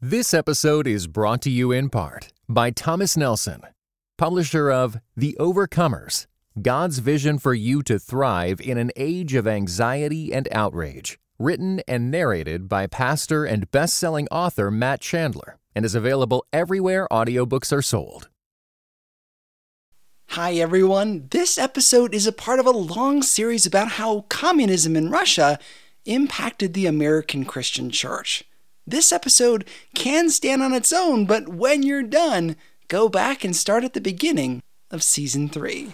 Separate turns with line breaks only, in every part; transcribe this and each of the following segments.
This episode is brought to you in part by Thomas Nelson, publisher of The Overcomers God's Vision for You to Thrive in an Age of Anxiety and Outrage, written and narrated by pastor and best selling author Matt Chandler, and is available everywhere audiobooks are sold.
Hi, everyone. This episode is a part of a long series about how communism in Russia impacted the American Christian church. This episode can stand on its own, but when you're done, go back and start at the beginning of season 3.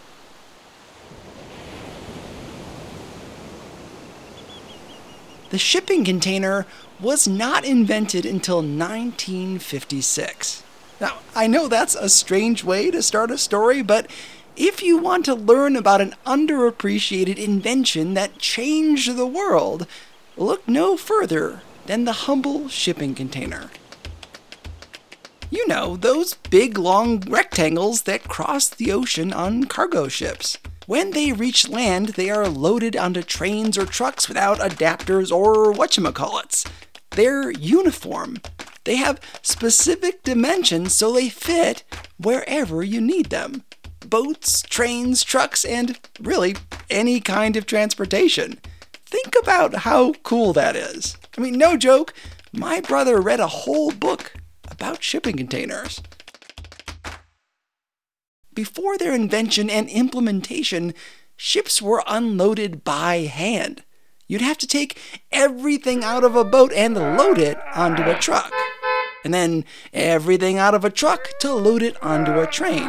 The shipping container was not invented until 1956. Now, I know that's a strange way to start a story, but if you want to learn about an underappreciated invention that changed the world, look no further than the humble shipping container. You know, those big long rectangles that cross the ocean on cargo ships. When they reach land, they are loaded onto trains or trucks without adapters or whatchamacallits. They're uniform. They have specific dimensions so they fit wherever you need them. Boats, trains, trucks, and really any kind of transportation. Think about how cool that is. I mean, no joke, my brother read a whole book about shipping containers. Before their invention and implementation, ships were unloaded by hand. You'd have to take everything out of a boat and load it onto a truck. And then everything out of a truck to load it onto a train.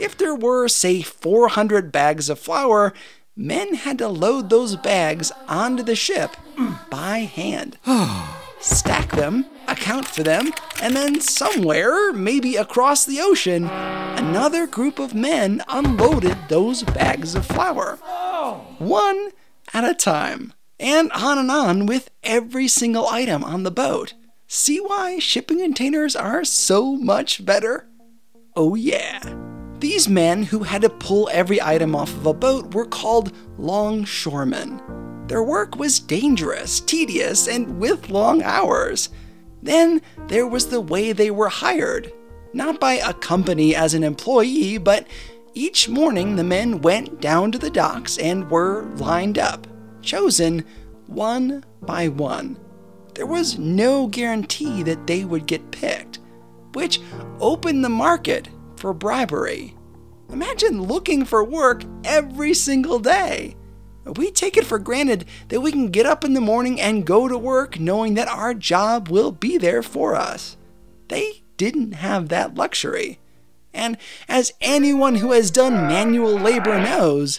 If there were, say, 400 bags of flour, men had to load those bags onto the ship by hand. Stack them, account for them, and then somewhere, maybe across the ocean, another group of men unloaded those bags of flour. One at a time. And on and on with every single item on the boat. See why shipping containers are so much better? Oh, yeah. These men who had to pull every item off of a boat were called longshoremen. Their work was dangerous, tedious, and with long hours. Then there was the way they were hired. Not by a company as an employee, but each morning the men went down to the docks and were lined up, chosen one by one. There was no guarantee that they would get picked, which opened the market for bribery. Imagine looking for work every single day. We take it for granted that we can get up in the morning and go to work knowing that our job will be there for us. They didn't have that luxury. And as anyone who has done manual labor knows,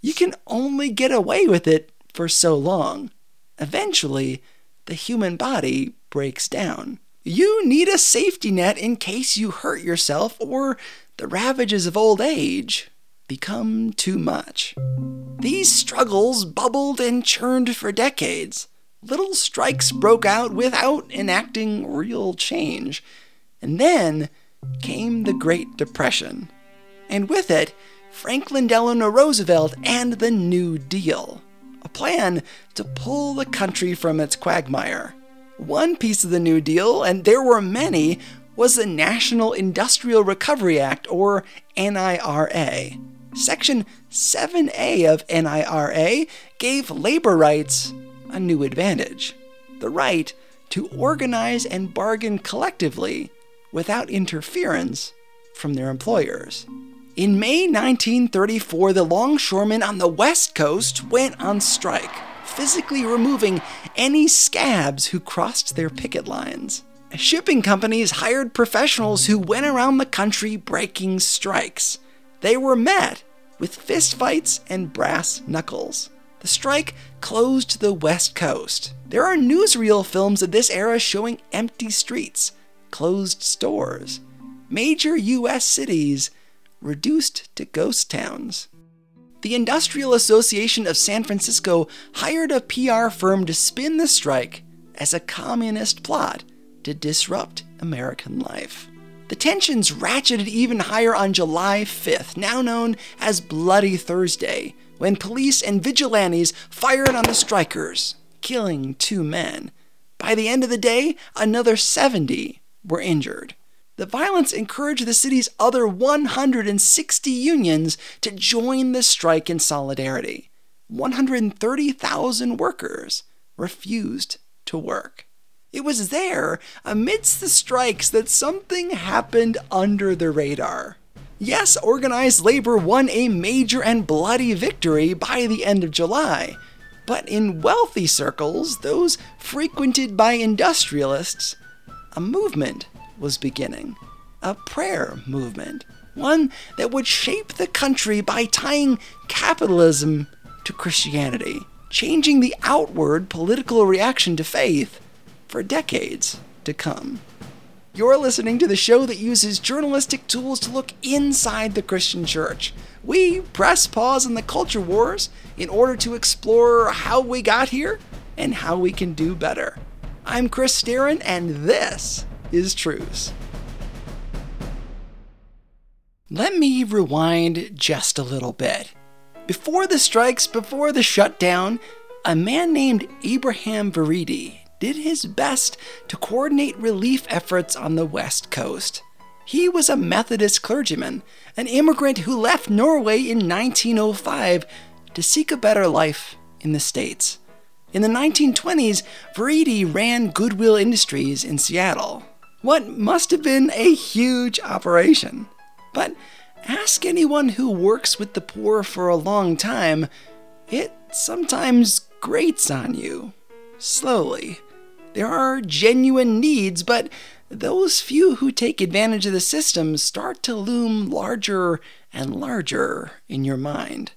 you can only get away with it for so long. Eventually, the human body breaks down. You need a safety net in case you hurt yourself or the ravages of old age become too much. These struggles bubbled and churned for decades. Little strikes broke out without enacting real change. And then came the Great Depression. And with it, Franklin Delano Roosevelt and the New Deal, a plan to pull the country from its quagmire. One piece of the New Deal, and there were many, was the National Industrial Recovery Act, or NIRA. Section 7A of NIRA gave labor rights a new advantage the right to organize and bargain collectively without interference from their employers. In May 1934, the longshoremen on the West Coast went on strike physically removing any scabs who crossed their picket lines. Shipping companies hired professionals who went around the country breaking strikes. They were met with fistfights and brass knuckles. The strike closed the West Coast. There are newsreel films of this era showing empty streets, closed stores, major U.S. cities reduced to ghost towns the Industrial Association of San Francisco hired a PR firm to spin the strike as a communist plot to disrupt American life. The tensions ratcheted even higher on July 5th, now known as Bloody Thursday, when police and vigilantes fired on the strikers, killing two men. By the end of the day, another 70 were injured. The violence encouraged the city's other 160 unions to join the strike in solidarity. 130,000 workers refused to work. It was there, amidst the strikes, that something happened under the radar. Yes, organized labor won a major and bloody victory by the end of July, but in wealthy circles, those frequented by industrialists, a movement was beginning. A prayer movement. One that would shape the country by tying capitalism to Christianity, changing the outward political reaction to faith for decades to come. You're listening to the show that uses journalistic tools to look inside the Christian church. We press pause on the culture wars in order to explore how we got here and how we can do better. I'm Chris Staron, and this is Truce. Let me rewind just a little bit. Before the strikes, before the shutdown, a man named Abraham Vereide did his best to coordinate relief efforts on the West Coast. He was a Methodist clergyman, an immigrant who left Norway in 1905 to seek a better life in the States. In the 1920s, Vereide ran Goodwill Industries in Seattle. What must have been a huge operation. But ask anyone who works with the poor for a long time, it sometimes grates on you. Slowly. There are genuine needs, but those few who take advantage of the system start to loom larger and larger in your mind.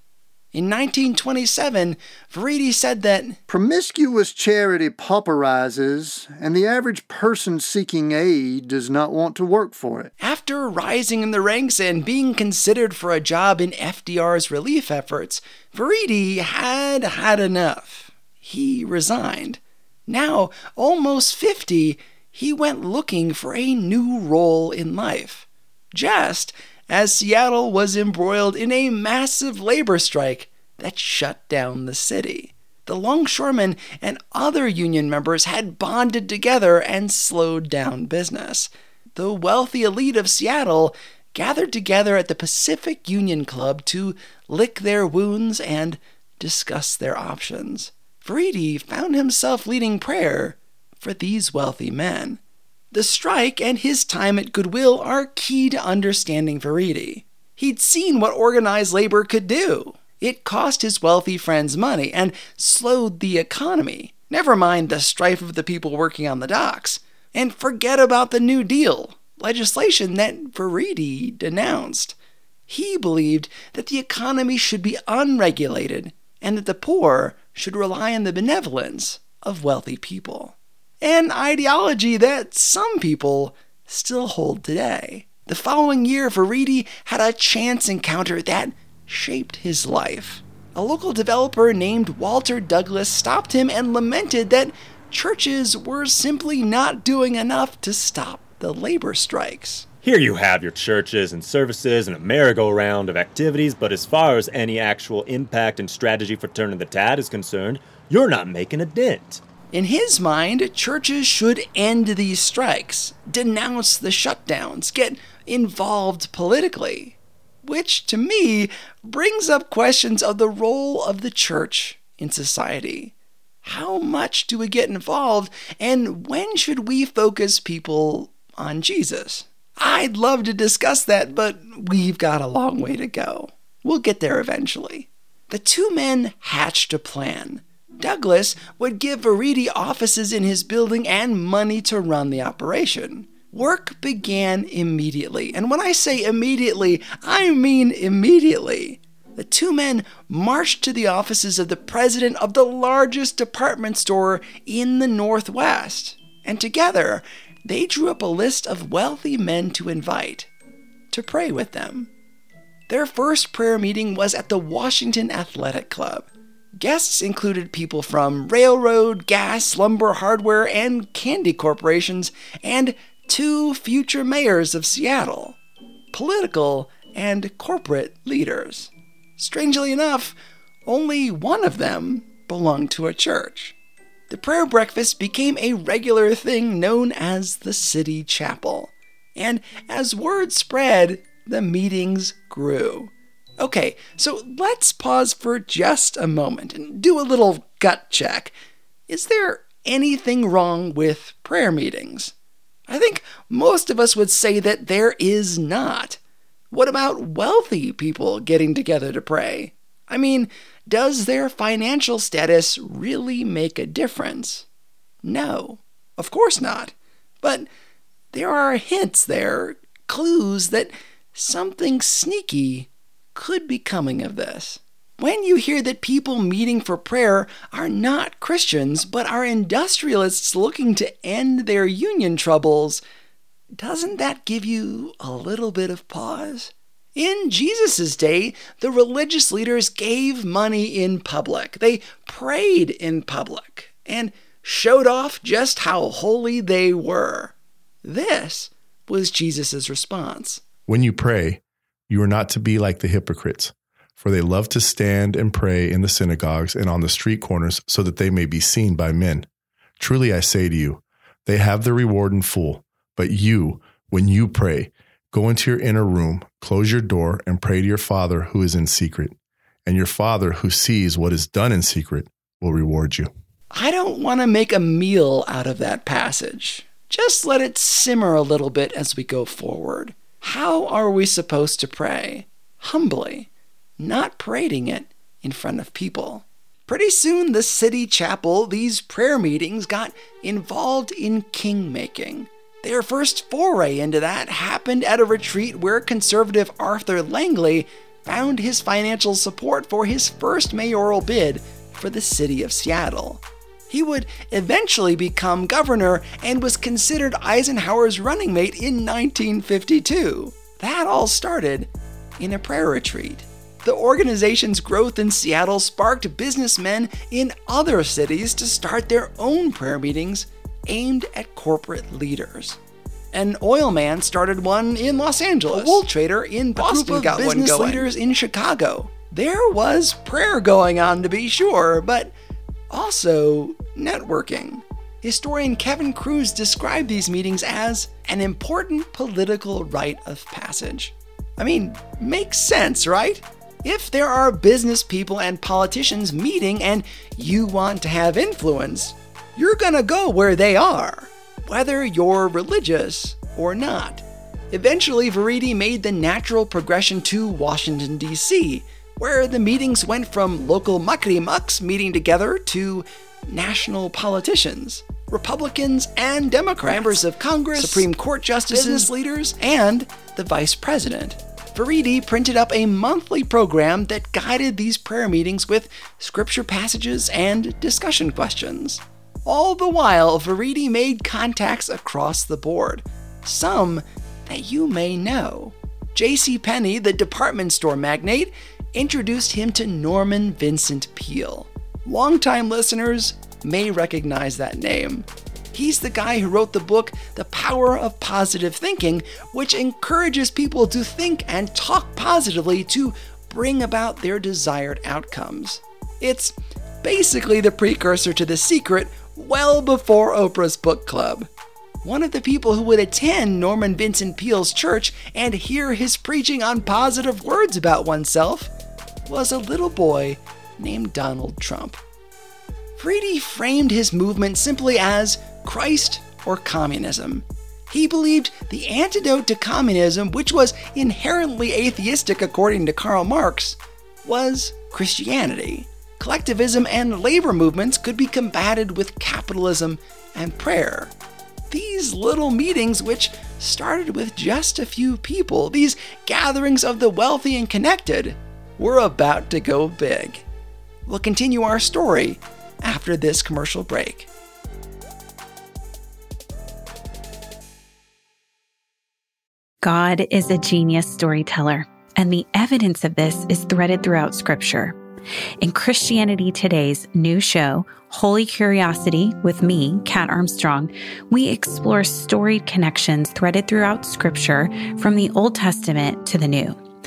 In 1927, Vereide said that
promiscuous charity pauperizes, and the average person seeking aid does not want to work for it.
After rising in the ranks and being considered for a job in FDR's relief efforts, Vereide had had enough. He resigned. Now, almost 50, he went looking for a new role in life. Just as Seattle was embroiled in a massive labor strike that shut down the city. The longshoremen and other union members had bonded together and slowed down business. The wealthy elite of Seattle gathered together at the Pacific Union Club to lick their wounds and discuss their options. Vereide found himself leading prayer for these wealthy men. The strike and his time at Goodwill are key to understanding Vereide. He'd seen what organized labor could do. It cost his wealthy friends money and slowed the economy. Never mind the strife of the people working on the docks. And forget about the New Deal, legislation that Vereide denounced. He believed that the economy should be unregulated and that the poor should rely on the benevolence of wealthy people an ideology that some people still hold today. The following year, Vereide had a chance encounter that shaped his life. A local developer named Walter Douglas stopped him and lamented that churches were simply not doing enough to stop the labor strikes.
Here you have your churches and services and a merry-go-round of activities, but as far as any actual impact and strategy for turning the tide is concerned, you're not making a dent.
In his mind, churches should end these strikes, denounce the shutdowns, get involved politically. Which, to me, brings up questions of the role of the church in society. How much do we get involved, and when should we focus people on Jesus? I'd love to discuss that, but we've got a long way to go. We'll get there eventually. The two men hatched a plan Douglas would give Vereide offices in his building and money to run the operation. Work began immediately, and when I say immediately, I mean immediately. The two men marched to the offices of the president of the largest department store in the Northwest, and together they drew up a list of wealthy men to invite to pray with them. Their first prayer meeting was at the Washington Athletic Club. Guests included people from railroad, gas, lumber, hardware, and candy corporations, and two future mayors of Seattle, political and corporate leaders. Strangely enough, only one of them belonged to a church. the prayer breakfast became a regular thing known as the City Chapel. And as word spread, the meetings grew. Okay, so let's pause for just a moment and do a little gut check. Is there anything wrong with prayer meetings? I think most of us would say that there is not. What about wealthy people getting together to pray? I mean, does their financial status really make a difference? No, of course not. But there are hints there, clues that something sneaky could be coming of this. When you hear that people meeting for prayer are not Christians but are industrialists looking to end their union troubles, doesn't that give you a little bit of pause? In Jesus' day, the religious leaders gave money in public. They prayed in public and showed off just how holy they were. This was Jesus' response.
When you pray, you are not to be like the hypocrites, for they love to stand and pray in the synagogues and on the street corners so that they may be seen by men. Truly I say to you, they have the reward in full. But you, when you pray, go into your inner room, close your door, and pray to your Father who is in secret. And your Father who sees what is done in secret will reward you.
I don't want to make a meal out of that passage. Just let it simmer a little bit as we go forward. How are we supposed to pray? Humbly, not parading it in front of people. Pretty soon, the city chapel, these prayer meetings, got involved in king making. Their first foray into that happened at a retreat where conservative Arthur Langlie found his financial support for his first mayoral bid for the city of Seattle. He would eventually become governor and was considered Eisenhower's running mate in 1952. That all started in a prayer retreat. The organization's growth in Seattle sparked businessmen in other cities to start their own prayer meetings aimed at corporate leaders. An oil man started one in Los Angeles. A wool trader in Boston got business one going. leaders in Chicago. There was prayer going on to be sure, but also networking. Historian Kevin Kruse described these meetings as an important political rite of passage. I mean, makes sense, right? If there are business people and politicians meeting and you want to have influence, you're gonna go where they are, whether you're religious or not. Eventually, Vereide made the natural progression to Washington, D.C., where the meetings went from local muckety mucks meeting together to national politicians, Republicans and Democrats, members of Congress, Supreme Court justices, business leaders, and the vice president. Vereide printed up a monthly program that guided these prayer meetings with scripture passages and discussion questions. All the while, Vereide made contacts across the board, some that you may know. J.C. Penney, the department store magnate, introduced him to Norman Vincent Peale. Longtime listeners may recognize that name. He's the guy who wrote the book The Power of Positive Thinking, which encourages people to think and talk positively to bring about their desired outcomes. It's basically the precursor to The Secret well before Oprah's book club. One of the people who would attend Norman Vincent Peale's church and hear his preaching on positive words about oneself was a little boy named Donald Trump. Vereide framed his movement simply as Christ or communism. He believed the antidote to communism, which was inherently atheistic according to Karl Marx, was Christianity. Collectivism and labor movements could be combated with capitalism and prayer. These little meetings, which started with just a few people, these gatherings of the wealthy and connected, were about to go big. We'll continue our story after this commercial break.
God is a genius storyteller, and the evidence of this is threaded throughout Scripture. In Christianity Today's new show, Holy Curiosity, with me, Kat Armstrong, we explore storied connections threaded throughout Scripture from the Old Testament to the New.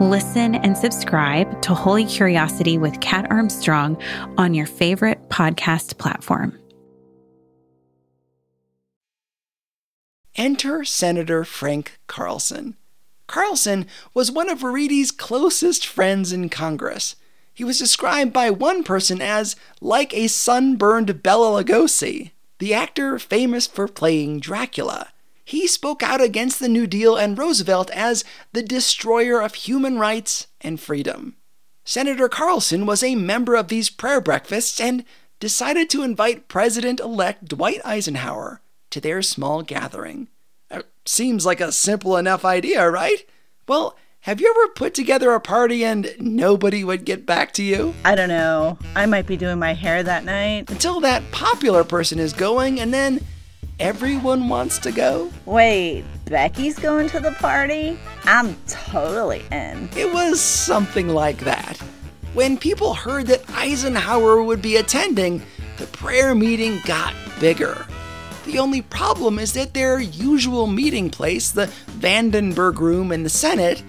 Listen and subscribe to Holy Curiosity with Kat Armstrong on your favorite podcast platform.
Enter Senator Frank Carlson. Carlson was one of Vereide's closest friends in Congress. He was described by one person as like a sunburned Bela Lugosi, the actor famous for playing Dracula. He spoke out against the New Deal and Roosevelt as the destroyer of human rights and freedom. Senator Carlson was a member of these prayer breakfasts and decided to invite President elect Dwight Eisenhower to their small gathering. Uh, seems like a simple enough idea, right? Well, have you ever put together a party and nobody would get back to you?
I don't know. I might be doing my hair that night.
Until that popular person is going and then everyone wants to go?
Wait, Becky's going to the party? I'm totally in.
It was something like that. When people heard that Eisenhower would be attending, the prayer meeting got bigger. The only problem is that their usual meeting place, the Vandenberg Room in the Senate,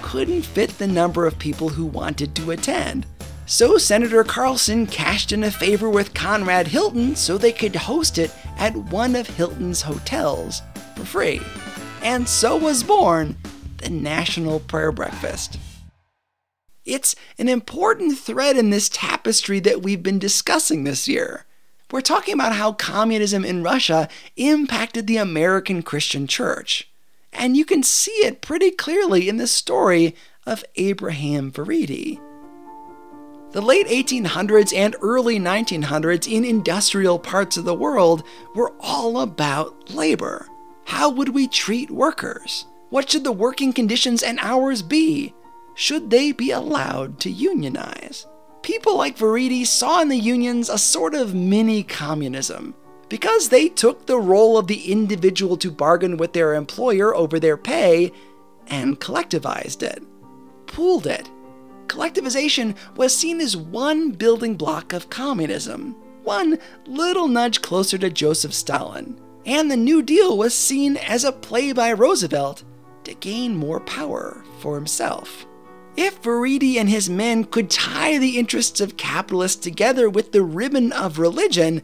couldn't fit the number of people who wanted to attend. So Senator Carlson cashed in a favor with Conrad Hilton so they could host it at one of Hilton's hotels for free. And so was born the National Prayer Breakfast. It's an important thread in this tapestry that we've been discussing this year. We're talking about how communism in Russia impacted the American Christian church. And you can see it pretty clearly in the story of Abraham Vereide. The late 1800s and early 1900s in industrial parts of the world were all about labor. How would we treat workers? What should the working conditions and hours be? Should they be allowed to unionize? People like Vereide saw in the unions a sort of mini communism because they took the role of the individual to bargain with their employer over their pay and collectivized it, pooled it collectivization was seen as one building block of communism, one little nudge closer to Joseph Stalin. And the New Deal was seen as a play by Roosevelt to gain more power for himself. If Vereide and his men could tie the interests of capitalists together with the ribbon of religion,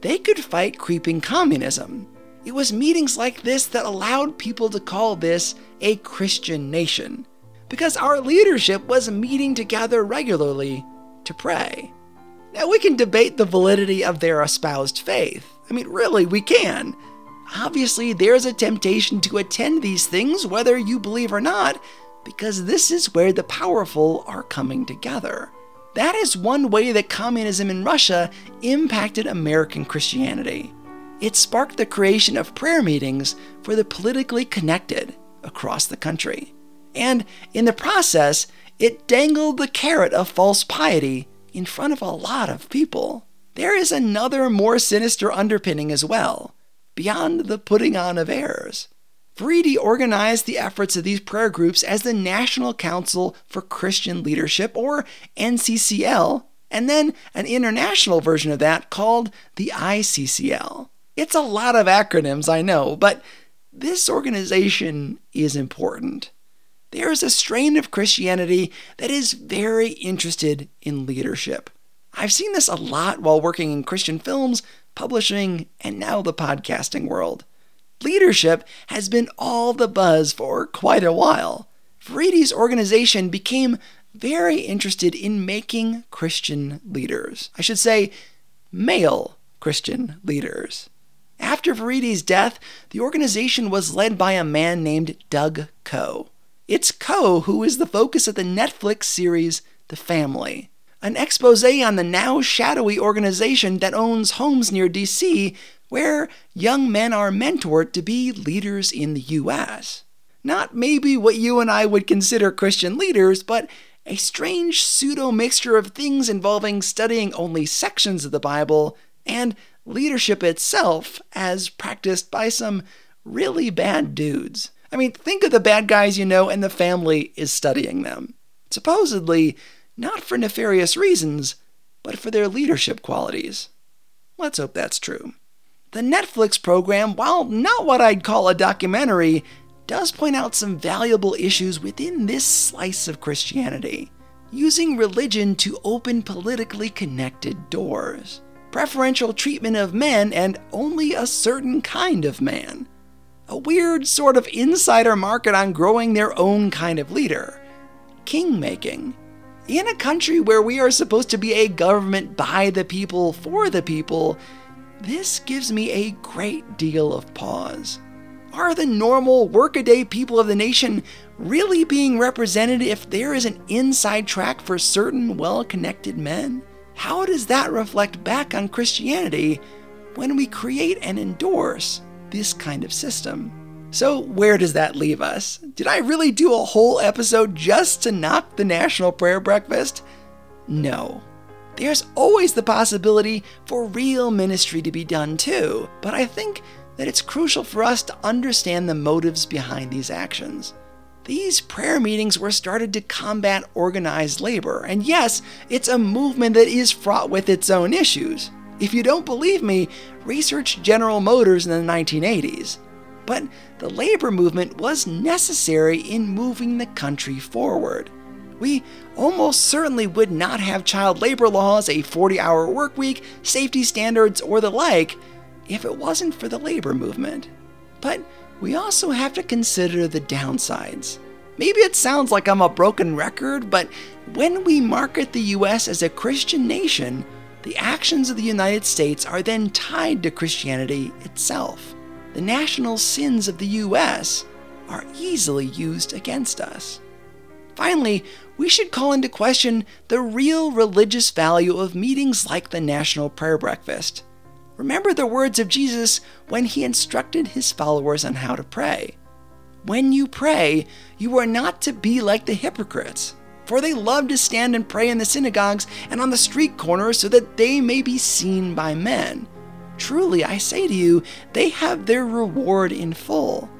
they could fight creeping communism. It was meetings like this that allowed people to call this a Christian nation because our leadership was meeting together regularly to pray. Now, we can debate the validity of their espoused faith. I mean, really, we can. Obviously, there's a temptation to attend these things, whether you believe or not, because this is where the powerful are coming together. That is one way that communism in Russia impacted American Christianity. It sparked the creation of prayer meetings for the politically connected across the country and in the process, it dangled the carrot of false piety in front of a lot of people. There is another more sinister underpinning as well, beyond the putting on of airs. Vereide organized the efforts of these prayer groups as the National Council for Christian Leadership, or NCCL, and then an international version of that called the ICCL. It's a lot of acronyms, I know, but this organization is important there is a strain of Christianity that is very interested in leadership. I've seen this a lot while working in Christian films, publishing, and now the podcasting world. Leadership has been all the buzz for quite a while. Vereide's organization became very interested in making Christian leaders. I should say, male Christian leaders. After Vereide's death, the organization was led by a man named Doug Coe. It's Coe who is the focus of the Netflix series The Family, an expose on the now shadowy organization that owns homes near DC where young men are mentored to be leaders in the US. Not maybe what you and I would consider Christian leaders, but a strange pseudo mixture of things involving studying only sections of the Bible and leadership itself as practiced by some really bad dudes. I mean, think of the bad guys you know, and the family is studying them. Supposedly, not for nefarious reasons, but for their leadership qualities. Let's hope that's true. The Netflix program, while not what I'd call a documentary, does point out some valuable issues within this slice of Christianity, using religion to open politically connected doors, preferential treatment of men and only a certain kind of man, a weird sort of insider market on growing their own kind of leader, king making. In a country where we are supposed to be a government by the people for the people, this gives me a great deal of pause. Are the normal workaday people of the nation really being represented if there is an inside track for certain well connected men? How does that reflect back on Christianity when we create and endorse this kind of system? So, where does that leave us? Did I really do a whole episode just to knock the National Prayer Breakfast? No. There's always the possibility for real ministry to be done too, but I think that it's crucial for us to understand the motives behind these actions. These prayer meetings were started to combat organized labor, and yes, it's a movement that is fraught with its own issues. If you don't believe me, research General Motors in the 1980s. But the labor movement was necessary in moving the country forward. We almost certainly would not have child labor laws, a 40 hour work week, safety standards, or the like if it wasn't for the labor movement. But we also have to consider the downsides. Maybe it sounds like I'm a broken record, but when we market the US as a Christian nation, the actions of the United States are then tied to Christianity itself. The national sins of the US are easily used against us. Finally, we should call into question the real religious value of meetings like the National Prayer Breakfast. Remember the words of Jesus when he instructed his followers on how to pray. When you pray, you are not to be like the hypocrites, for they love to stand and pray in the synagogues and on the street corners so that they may be seen by men. Truly, I say to you, they have their reward in full.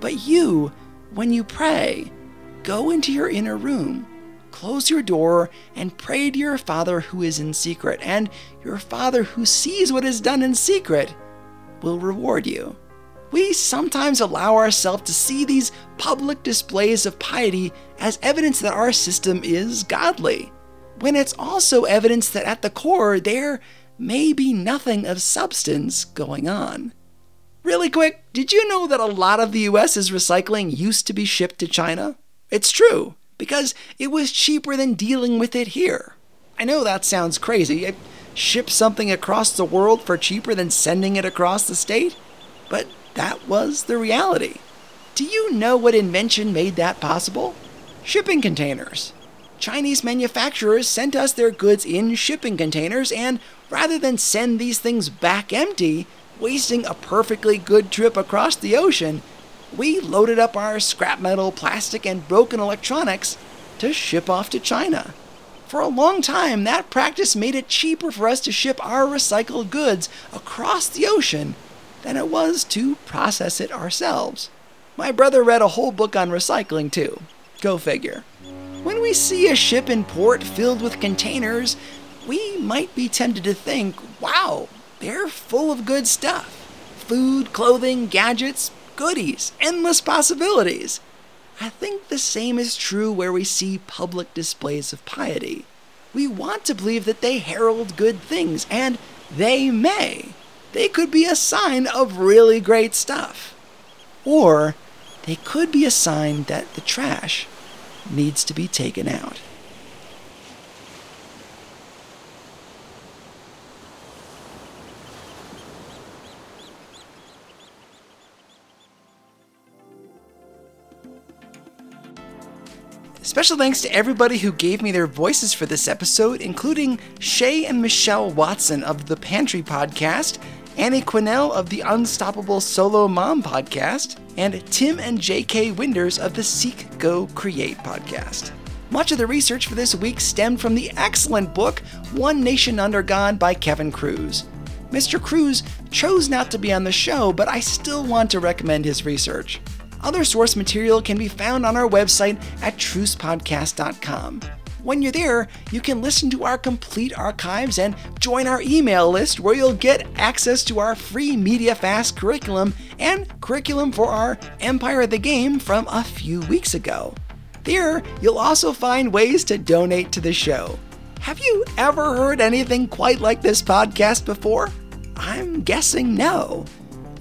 But you, when you pray, go into your inner room close your door and pray to your Father who is in secret, and your Father who sees what is done in secret will reward you. We sometimes allow ourselves to see these public displays of piety as evidence that our system is godly, when it's also evidence that at the core there may be nothing of substance going on. Really quick, did you know that a lot of the US's recycling used to be shipped to China? It's true because it was cheaper than dealing with it here. I know that sounds crazy. I ship something across the world for cheaper than sending it across the state, but that was the reality. Do you know what invention made that possible? Shipping containers. Chinese manufacturers sent us their goods in shipping containers, and rather than send these things back empty, wasting a perfectly good trip across the ocean, we loaded up our scrap metal, plastic, and broken electronics to ship off to China. For a long time, that practice made it cheaper for us to ship our recycled goods across the ocean than it was to process it ourselves. My brother read a whole book on recycling, too. Go figure. When we see a ship in port filled with containers, we might be tempted to think, wow, they're full of good stuff food, clothing, gadgets, goodies, endless possibilities. I think the same is true where we see public displays of piety. We want to believe that they herald good things, and they may. They could be a sign of really great stuff. Or they could be a sign that the trash needs to be taken out. Special thanks to everybody who gave me their voices for this episode, including Shea and Michelle Watson of the Pantry Podcast, Annie Quinnell of the Unstoppable Solo Mom podcast, and Tim and JK Winders of the Seek, Go, Create podcast. Much of the research for this week stemmed from the excellent book One Nation Under God by Kevin Kruse. Mr. Kruse chose not to be on the show, but I still want to recommend his research. Other source material can be found on our website at trucepodcast.com. When you're there, you can listen to our complete archives and join our email list where you'll get access to our free Media Fast curriculum and curriculum for our Empire of the Game from a few weeks ago. There, you'll also find ways to donate to the show. Have you ever heard anything quite like this podcast before? I'm guessing no.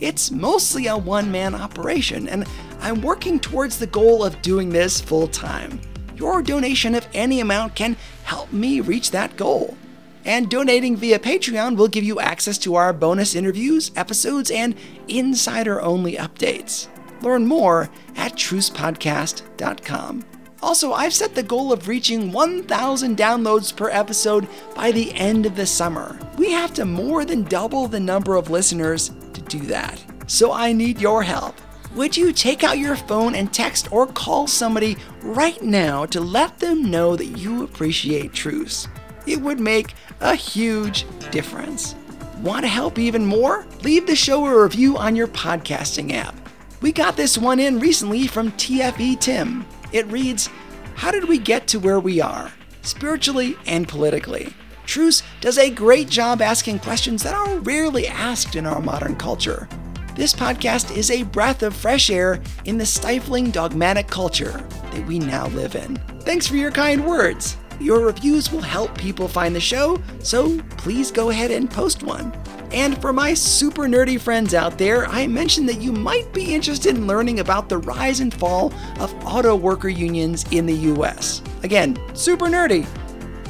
It's mostly a one man operation, and I'm working towards the goal of doing this full time. Your donation of any amount can help me reach that goal. And donating via Patreon will give you access to our bonus interviews, episodes, and insider only updates. Learn more at trucepodcast.com. Also, I've set the goal of reaching 1,000 downloads per episode by the end of the summer. We have to more than double the number of listeners to do that. So I need your help. Would you take out your phone and text or call somebody right now to let them know that you appreciate Truce? It would make a huge difference. Want to help even more? Leave the show a review on your podcasting app. We got this one in recently from TFE Tim. It reads How did we get to where we are, spiritually and politically? Truce does a great job asking questions that are rarely asked in our modern culture. This podcast is a breath of fresh air in the stifling dogmatic culture that we now live in. Thanks for your kind words. Your reviews will help people find the show, so please go ahead and post one. And for my super nerdy friends out there, I mentioned that you might be interested in learning about the rise and fall of auto worker unions in the US. Again, super nerdy.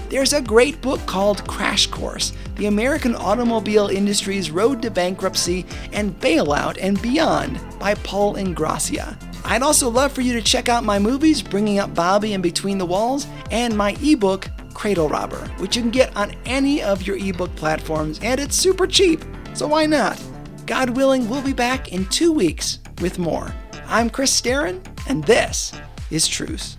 There's a great book called Crash Course the American automobile industry's road to bankruptcy and bailout and beyond by Paul Ingrassia. I'd also love for you to check out my movies, Bringing Up Bobby and Between the Walls, and my ebook, Cradle Robber, which you can get on any of your ebook platforms, and it's super cheap, so why not? God willing, we'll be back in two weeks with more. I'm Chris Staron, and this is Truce.